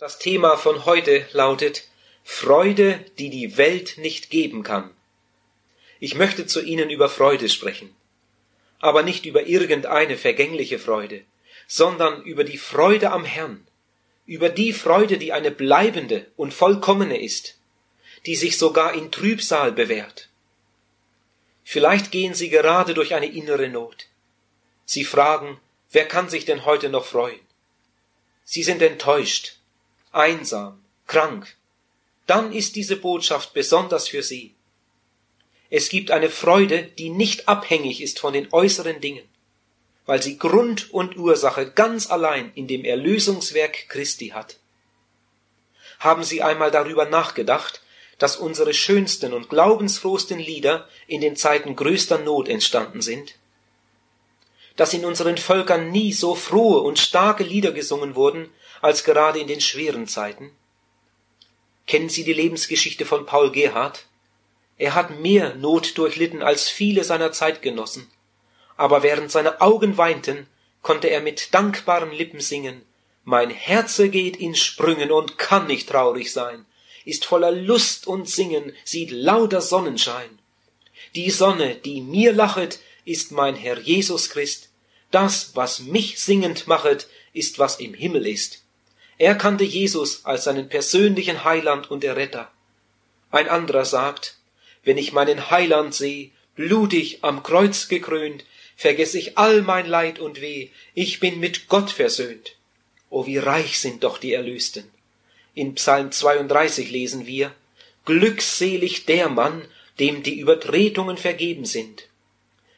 Das Thema von heute lautet Freude, die die Welt nicht geben kann. Ich möchte zu Ihnen über Freude sprechen, aber nicht über irgendeine vergängliche Freude, sondern über die Freude am Herrn, über die Freude, die eine bleibende und vollkommene ist, die sich sogar in Trübsal bewährt. Vielleicht gehen Sie gerade durch eine innere Not. Sie fragen, wer kann sich denn heute noch freuen? Sie sind enttäuscht, einsam, krank, dann ist diese Botschaft besonders für Sie. Es gibt eine Freude, die nicht abhängig ist von den äußeren Dingen, weil sie Grund und Ursache ganz allein in dem Erlösungswerk Christi hat. Haben Sie einmal darüber nachgedacht, dass unsere schönsten und glaubensfrohsten Lieder in den Zeiten größter Not entstanden sind? Dass in unseren Völkern nie so frohe und starke Lieder gesungen wurden als gerade in den schweren Zeiten? Kennen Sie die Lebensgeschichte von Paul Gerhard? Er hat mehr Not durchlitten als viele seiner Zeitgenossen, aber während seine Augen weinten, konnte er mit dankbaren Lippen singen Mein Herze geht in Sprüngen und kann nicht traurig sein, ist voller Lust und Singen, sieht lauter Sonnenschein. Die Sonne, die mir lachet, ist mein Herr Jesus Christ, das, was mich singend machet, ist, was im Himmel ist. Er kannte Jesus als seinen persönlichen Heiland und Erretter. Ein anderer sagt, wenn ich meinen Heiland seh, blutig am Kreuz gekrönt, vergess ich all mein Leid und Weh, ich bin mit Gott versöhnt. O wie reich sind doch die Erlösten. In Psalm 32 lesen wir, Glückselig der Mann, dem die Übertretungen vergeben sind.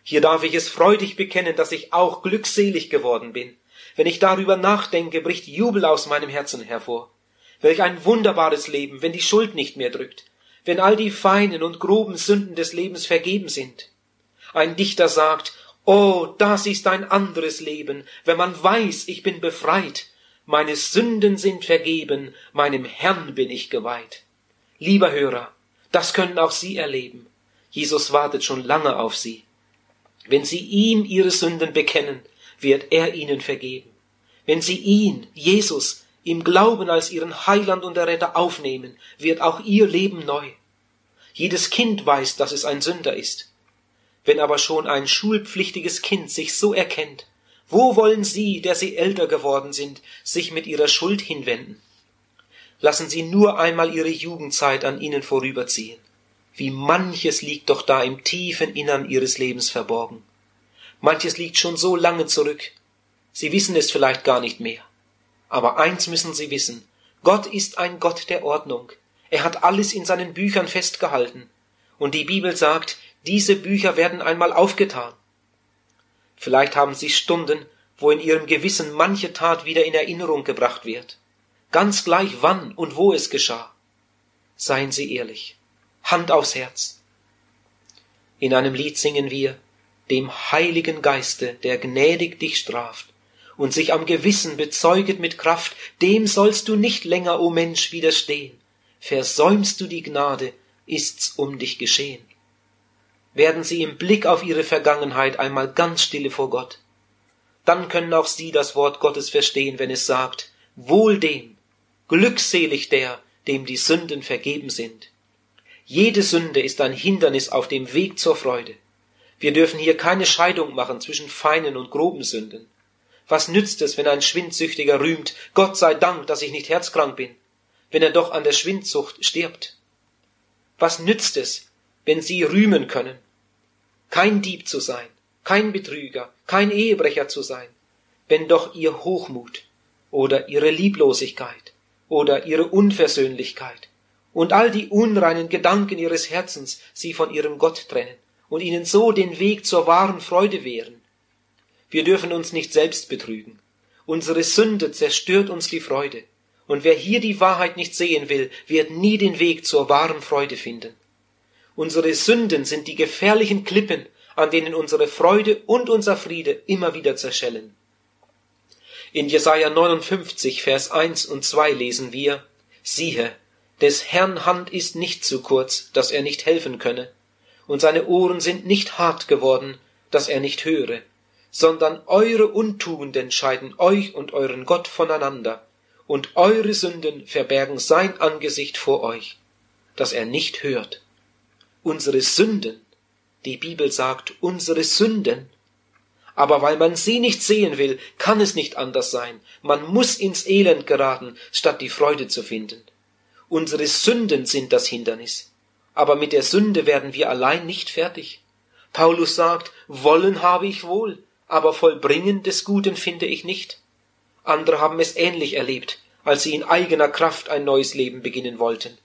Hier darf ich es freudig bekennen, dass ich auch glückselig geworden bin. Wenn ich darüber nachdenke, bricht Jubel aus meinem Herzen hervor. Welch ein wunderbares Leben, wenn die Schuld nicht mehr drückt, wenn all die feinen und groben Sünden des Lebens vergeben sind. Ein Dichter sagt, Oh, das ist ein anderes Leben, wenn man weiß, ich bin befreit, meine Sünden sind vergeben, meinem Herrn bin ich geweiht. Lieber Hörer, das können auch Sie erleben. Jesus wartet schon lange auf Sie. Wenn Sie ihm Ihre Sünden bekennen, wird er ihnen vergeben. Wenn sie ihn, Jesus, im Glauben als ihren Heiland und Erretter aufnehmen, wird auch ihr Leben neu. Jedes Kind weiß, dass es ein Sünder ist. Wenn aber schon ein schulpflichtiges Kind sich so erkennt, wo wollen Sie, der Sie älter geworden sind, sich mit Ihrer Schuld hinwenden? Lassen Sie nur einmal Ihre Jugendzeit an Ihnen vorüberziehen. Wie manches liegt doch da im tiefen Innern Ihres Lebens verborgen. Manches liegt schon so lange zurück. Sie wissen es vielleicht gar nicht mehr. Aber eins müssen Sie wissen. Gott ist ein Gott der Ordnung. Er hat alles in seinen Büchern festgehalten. Und die Bibel sagt, diese Bücher werden einmal aufgetan. Vielleicht haben Sie Stunden, wo in Ihrem Gewissen manche Tat wieder in Erinnerung gebracht wird. Ganz gleich wann und wo es geschah. Seien Sie ehrlich. Hand aufs Herz. In einem Lied singen wir, dem Heiligen Geiste, der gnädig dich straft und sich am Gewissen bezeuget mit Kraft, dem sollst du nicht länger, o Mensch, widerstehen. Versäumst du die Gnade, ist's um dich geschehen. Werden sie im Blick auf ihre Vergangenheit einmal ganz stille vor Gott. Dann können auch sie das Wort Gottes verstehen, wenn es sagt, wohl dem, glückselig der, dem die Sünden vergeben sind. Jede Sünde ist ein Hindernis auf dem Weg zur Freude. Wir dürfen hier keine Scheidung machen zwischen feinen und groben Sünden. Was nützt es, wenn ein Schwindsüchtiger rühmt, Gott sei Dank, dass ich nicht herzkrank bin, wenn er doch an der Schwindsucht stirbt? Was nützt es, wenn Sie rühmen können, kein Dieb zu sein, kein Betrüger, kein Ehebrecher zu sein, wenn doch Ihr Hochmut oder Ihre Lieblosigkeit oder Ihre Unversöhnlichkeit und all die unreinen Gedanken Ihres Herzens Sie von Ihrem Gott trennen? und ihnen so den Weg zur wahren Freude wehren. Wir dürfen uns nicht selbst betrügen. Unsere Sünde zerstört uns die Freude, und wer hier die Wahrheit nicht sehen will, wird nie den Weg zur wahren Freude finden. Unsere Sünden sind die gefährlichen Klippen, an denen unsere Freude und unser Friede immer wieder zerschellen. In Jesaja 59, Vers 1 und 2 lesen wir, Siehe, des Herrn Hand ist nicht zu kurz, dass er nicht helfen könne, und seine Ohren sind nicht hart geworden, dass er nicht höre, sondern eure Untugenden scheiden euch und euren Gott voneinander, und eure Sünden verbergen sein Angesicht vor euch, dass er nicht hört. Unsere Sünden, die Bibel sagt, unsere Sünden, aber weil man sie nicht sehen will, kann es nicht anders sein. Man muss ins Elend geraten, statt die Freude zu finden. Unsere Sünden sind das Hindernis. Aber mit der Sünde werden wir allein nicht fertig. Paulus sagt, wollen habe ich wohl, aber vollbringen des Guten finde ich nicht. Andere haben es ähnlich erlebt, als sie in eigener Kraft ein neues Leben beginnen wollten.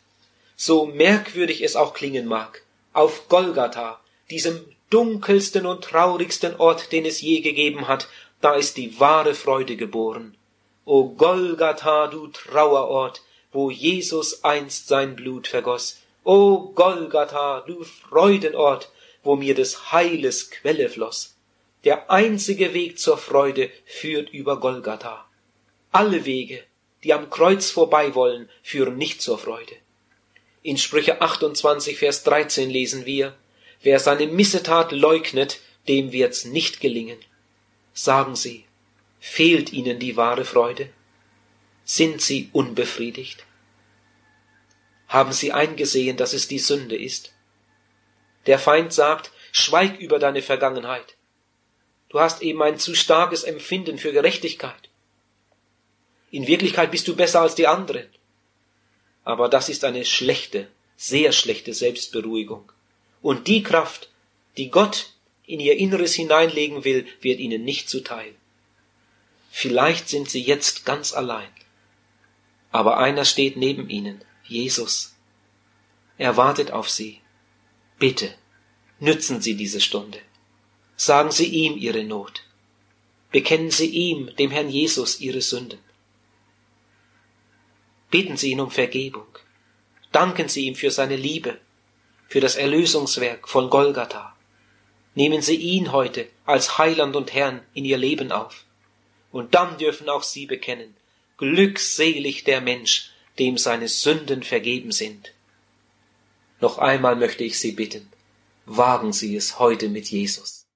So merkwürdig es auch klingen mag, auf Golgatha, diesem dunkelsten und traurigsten Ort, den es je gegeben hat, da ist die wahre Freude geboren. O Golgatha, du Trauerort, wo Jesus einst sein Blut vergoß. O Golgatha, du Freudenort, wo mir des Heiles Quelle floß. Der einzige Weg zur Freude führt über Golgatha. Alle Wege, die am Kreuz vorbei wollen, führen nicht zur Freude. In Sprüche 28, Vers 13 lesen wir, Wer seine Missetat leugnet, dem wird's nicht gelingen. Sagen Sie, fehlt Ihnen die wahre Freude? Sind Sie unbefriedigt? Haben Sie eingesehen, dass es die Sünde ist? Der Feind sagt, schweig über deine Vergangenheit. Du hast eben ein zu starkes Empfinden für Gerechtigkeit. In Wirklichkeit bist du besser als die anderen. Aber das ist eine schlechte, sehr schlechte Selbstberuhigung. Und die Kraft, die Gott in ihr Inneres hineinlegen will, wird ihnen nicht zuteil. Vielleicht sind sie jetzt ganz allein. Aber einer steht neben ihnen, Jesus. Er wartet auf sie. Bitte, nützen Sie diese Stunde. Sagen Sie ihm Ihre Not. Bekennen Sie ihm, dem Herrn Jesus, Ihre Sünden. Bitten Sie ihn um Vergebung. Danken Sie ihm für seine Liebe, für das Erlösungswerk von Golgatha. Nehmen Sie ihn heute als Heiland und Herrn in Ihr Leben auf. Und dann dürfen auch Sie bekennen, glückselig der Mensch, dem seine Sünden vergeben sind. Noch einmal möchte ich Sie bitten, wagen Sie es heute mit Jesus.